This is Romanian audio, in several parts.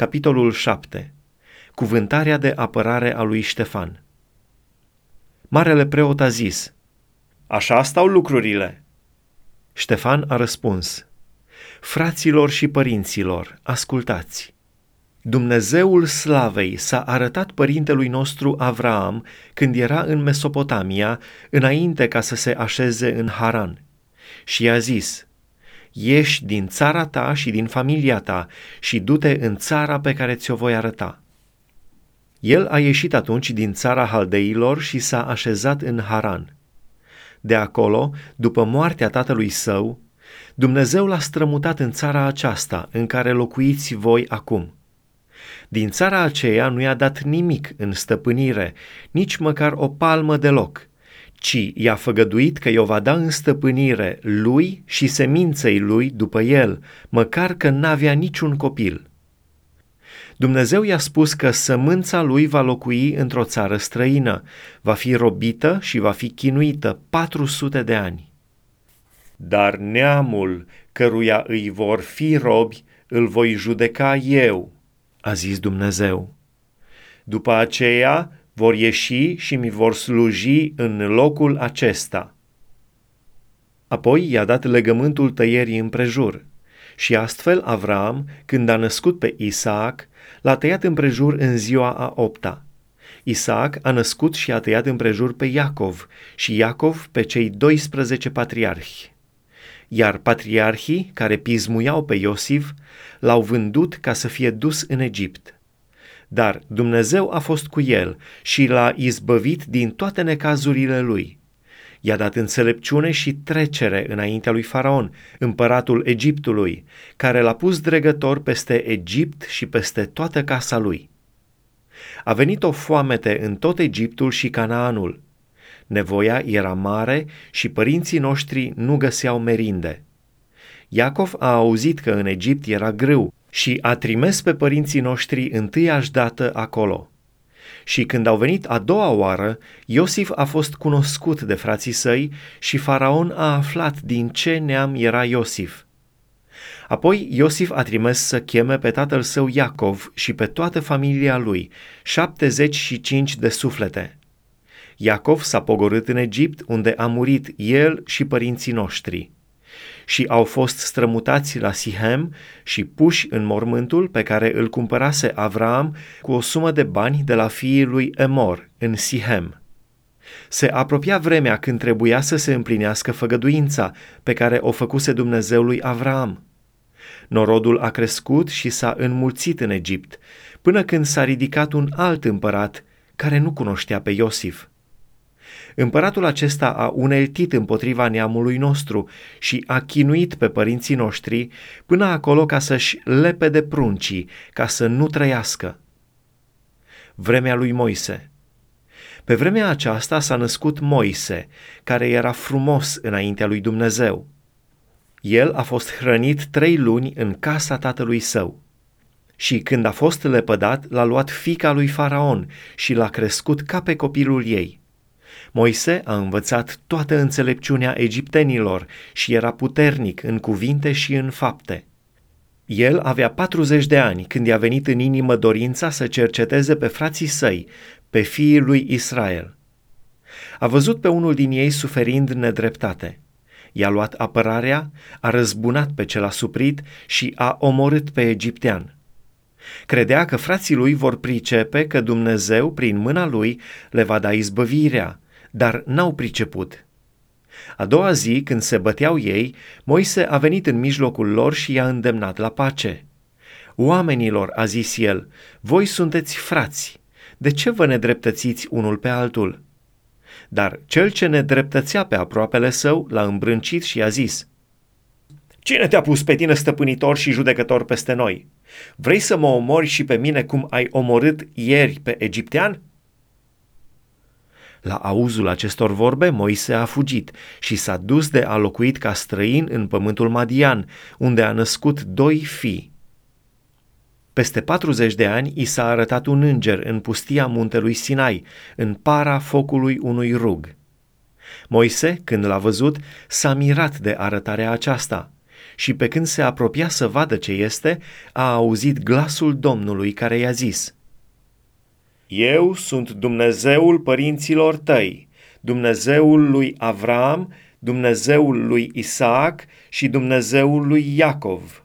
Capitolul 7. Cuvântarea de apărare a lui Ștefan. Marele preot a zis, Așa stau lucrurile. Ștefan a răspuns, Fraților și părinților, ascultați! Dumnezeul slavei s-a arătat părintelui nostru Avraam când era în Mesopotamia, înainte ca să se așeze în Haran. Și i-a zis, ieși din țara ta și din familia ta și du-te în țara pe care ți-o voi arăta. El a ieșit atunci din țara Haldeilor și s-a așezat în Haran. De acolo, după moartea tatălui său, Dumnezeu l-a strămutat în țara aceasta în care locuiți voi acum. Din țara aceea nu i-a dat nimic în stăpânire, nici măcar o palmă deloc – ci i-a făgăduit că i-o va da în stăpânire lui și seminței lui după el, măcar că n-avea niciun copil. Dumnezeu i-a spus că sămânța lui va locui într-o țară străină, va fi robită și va fi chinuită 400 de ani. Dar neamul căruia îi vor fi robi îl voi judeca eu, a zis Dumnezeu. După aceea vor ieși și mi vor sluji în locul acesta. Apoi i-a dat legământul tăierii împrejur și astfel Avram, când a născut pe Isaac, l-a tăiat împrejur în ziua a opta. Isaac a născut și a tăiat împrejur pe Iacov și Iacov pe cei 12 patriarhi. Iar patriarhii care pismuiau pe Iosif l-au vândut ca să fie dus în Egipt – dar Dumnezeu a fost cu el și l-a izbăvit din toate necazurile lui. I-a dat înțelepciune și trecere înaintea lui Faraon, împăratul Egiptului, care l-a pus dregător peste Egipt și peste toată casa lui. A venit o foamete în tot Egiptul și Canaanul. Nevoia era mare și părinții noștri nu găseau merinde. Iacov a auzit că în Egipt era grâu și a trimis pe părinții noștri întâiași dată acolo. Și când au venit a doua oară, Iosif a fost cunoscut de frații săi și faraon a aflat din ce neam era Iosif. Apoi Iosif a trimis să cheme pe tatăl său Iacov și pe toată familia lui, 75 de suflete. Iacov s-a pogorât în Egipt, unde a murit el și părinții noștri și au fost strămutați la Sihem și puși în mormântul pe care îl cumpărase Avram cu o sumă de bani de la fiii lui Emor în Sihem. Se apropia vremea când trebuia să se împlinească făgăduința pe care o făcuse Dumnezeu lui Avram. Norodul a crescut și s-a înmulțit în Egipt, până când s-a ridicat un alt împărat care nu cunoștea pe Iosif. Împăratul acesta a uneltit împotriva neamului nostru și a chinuit pe părinții noștri până acolo ca să-și lepe de pruncii, ca să nu trăiască. Vremea lui Moise Pe vremea aceasta s-a născut Moise, care era frumos înaintea lui Dumnezeu. El a fost hrănit trei luni în casa tatălui său. Și când a fost lepădat, l-a luat fica lui Faraon și l-a crescut ca pe copilul ei. Moise a învățat toată înțelepciunea egiptenilor și era puternic în cuvinte și în fapte. El avea 40 de ani când i-a venit în inimă dorința să cerceteze pe frații săi, pe fiii lui Israel. A văzut pe unul din ei suferind nedreptate. I-a luat apărarea, a răzbunat pe cel asuprit și a omorât pe egiptean. Credea că frații lui vor pricepe că Dumnezeu, prin mâna lui, le va da izbăvirea, dar n-au priceput. A doua zi, când se băteau ei, Moise a venit în mijlocul lor și i-a îndemnat la pace. Oamenilor, a zis el, voi sunteți frați, de ce vă nedreptățiți unul pe altul? Dar cel ce nedreptățea pe aproapele său l-a îmbrâncit și a zis, Cine te-a pus pe tine stăpânitor și judecător peste noi? Vrei să mă omori și pe mine cum ai omorât ieri pe egiptean?" La auzul acestor vorbe, Moise a fugit și s-a dus de a locuit ca străin în pământul Madian, unde a născut doi fii. Peste 40 de ani i s-a arătat un înger în pustia muntelui Sinai, în para focului unui rug. Moise, când l-a văzut, s-a mirat de arătarea aceasta și pe când se apropia să vadă ce este, a auzit glasul Domnului care i-a zis, Eu sunt Dumnezeul părinților tăi, Dumnezeul lui Avram, Dumnezeul lui Isaac și Dumnezeul lui Iacov.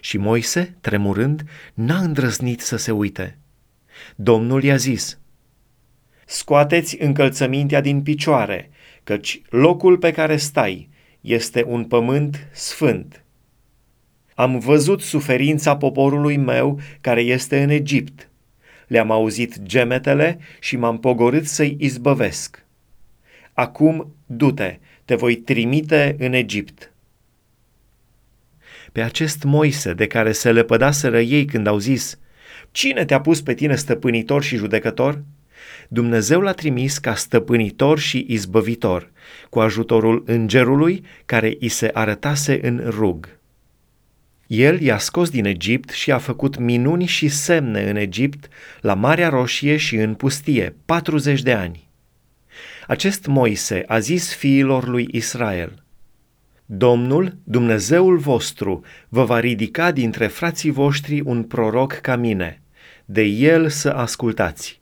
Și Moise, tremurând, n-a îndrăznit să se uite. Domnul i-a zis, Scoateți încălțămintea din picioare, căci locul pe care stai este un pământ sfânt. Am văzut suferința poporului meu care este în Egipt. Le-am auzit gemetele și m-am pogorât să-i izbăvesc. Acum, du-te, te voi trimite în Egipt. Pe acest Moise de care se lepădaseră ei când au zis, Cine te-a pus pe tine stăpânitor și judecător? Dumnezeu l-a trimis ca stăpânitor și izbăvitor, cu ajutorul îngerului care îi se arătase în rug. El i-a scos din Egipt și a făcut minuni și semne în Egipt, la Marea Roșie și în pustie, 40 de ani. Acest Moise a zis fiilor lui Israel, Domnul, Dumnezeul vostru, vă va ridica dintre frații voștri un proroc ca mine, de el să ascultați.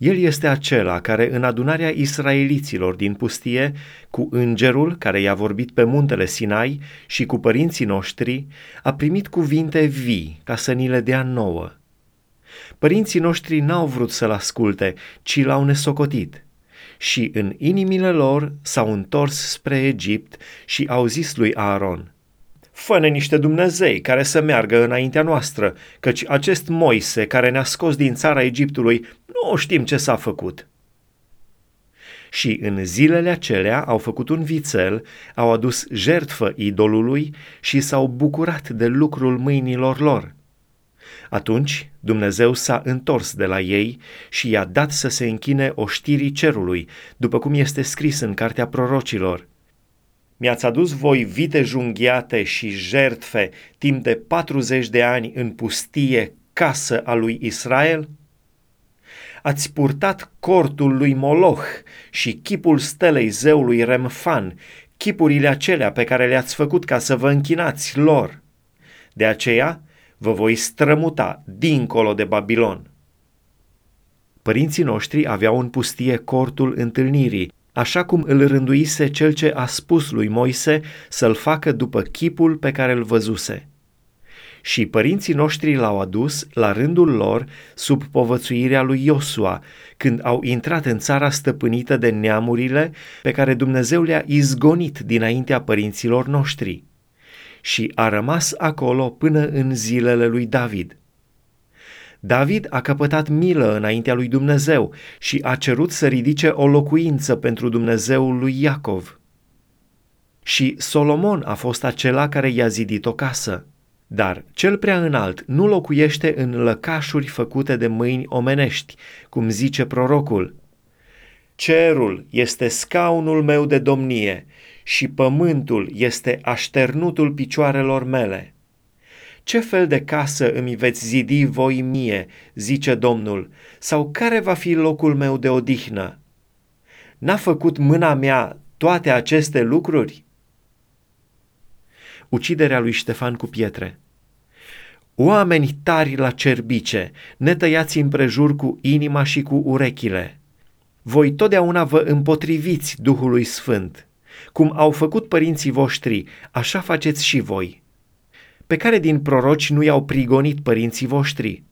El este acela care în adunarea israeliților din pustie, cu îngerul care i-a vorbit pe muntele Sinai și cu părinții noștri, a primit cuvinte vii ca să ni le dea nouă. Părinții noștri n-au vrut să-l asculte, ci l-au nesocotit. Și în inimile lor s-au întors spre Egipt și au zis lui Aaron – fă niște Dumnezei care să meargă înaintea noastră, căci acest Moise care ne-a scos din țara Egiptului nu știm ce s-a făcut. Și în zilele acelea au făcut un vițel, au adus jertfă idolului și s-au bucurat de lucrul mâinilor lor. Atunci Dumnezeu s-a întors de la ei și i-a dat să se închine oștirii cerului, după cum este scris în cartea prorocilor. Mi-ați adus voi vite junghiate și jertfe timp de 40 de ani în pustie, casă a lui Israel? Ați purtat cortul lui Moloch și chipul stelei zeului Remfan, chipurile acelea pe care le-ați făcut ca să vă închinați lor. De aceea vă voi strămuta dincolo de Babilon. Părinții noștri aveau în pustie cortul întâlnirii, așa cum îl rânduise cel ce a spus lui Moise să-l facă după chipul pe care îl văzuse. Și părinții noștri l-au adus la rândul lor sub povățuirea lui Iosua, când au intrat în țara stăpânită de neamurile pe care Dumnezeu le-a izgonit dinaintea părinților noștri. Și a rămas acolo până în zilele lui David. David a căpătat milă înaintea lui Dumnezeu și a cerut să ridice o locuință pentru Dumnezeul lui Iacov. Și Solomon a fost acela care i-a zidit o casă. Dar cel prea înalt nu locuiește în lăcașuri făcute de mâini omenești, cum zice prorocul. Cerul este scaunul meu de domnie și pământul este așternutul picioarelor mele. Ce fel de casă îmi veți zidi voi mie, zice Domnul, sau care va fi locul meu de odihnă? N-a făcut mâna mea toate aceste lucruri? Uciderea lui Ștefan cu pietre Oameni tari la cerbice, ne tăiați împrejur cu inima și cu urechile. Voi totdeauna vă împotriviți Duhului Sfânt. Cum au făcut părinții voștri, așa faceți și voi pe care din proroci nu i-au prigonit părinții voștri?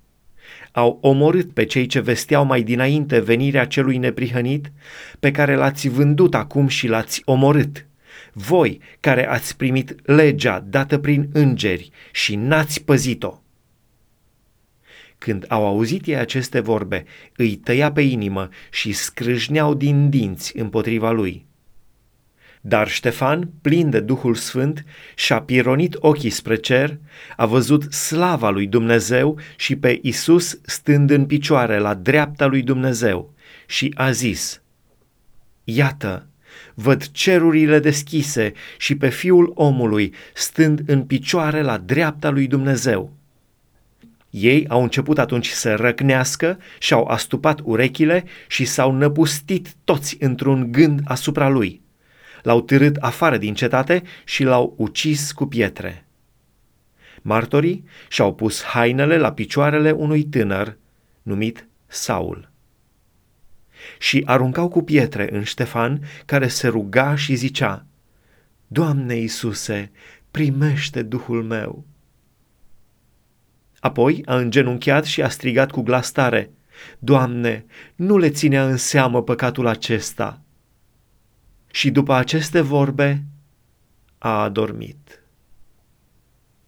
Au omorât pe cei ce vesteau mai dinainte venirea celui neprihănit, pe care l-ați vândut acum și l-ați omorât. Voi care ați primit legea dată prin îngeri și n-ați păzit-o. Când au auzit ei aceste vorbe, îi tăia pe inimă și scrâșneau din dinți împotriva lui. Dar Ștefan, plin de Duhul Sfânt, și-a pironit ochii spre cer, a văzut slava lui Dumnezeu și pe Isus stând în picioare la dreapta lui Dumnezeu și a zis, Iată, văd cerurile deschise și pe fiul omului stând în picioare la dreapta lui Dumnezeu. Ei au început atunci să răcnească și-au astupat urechile și s-au năpustit toți într-un gând asupra lui – L-au târât afară din cetate și l-au ucis cu pietre. Martorii și-au pus hainele la picioarele unui tânăr numit Saul. Și aruncau cu pietre în Ștefan, care se ruga și zicea, Doamne Iisuse, primește Duhul meu. Apoi a îngenunchiat și a strigat cu glas tare, Doamne, nu le ținea în seamă păcatul acesta. Și după aceste vorbe a adormit.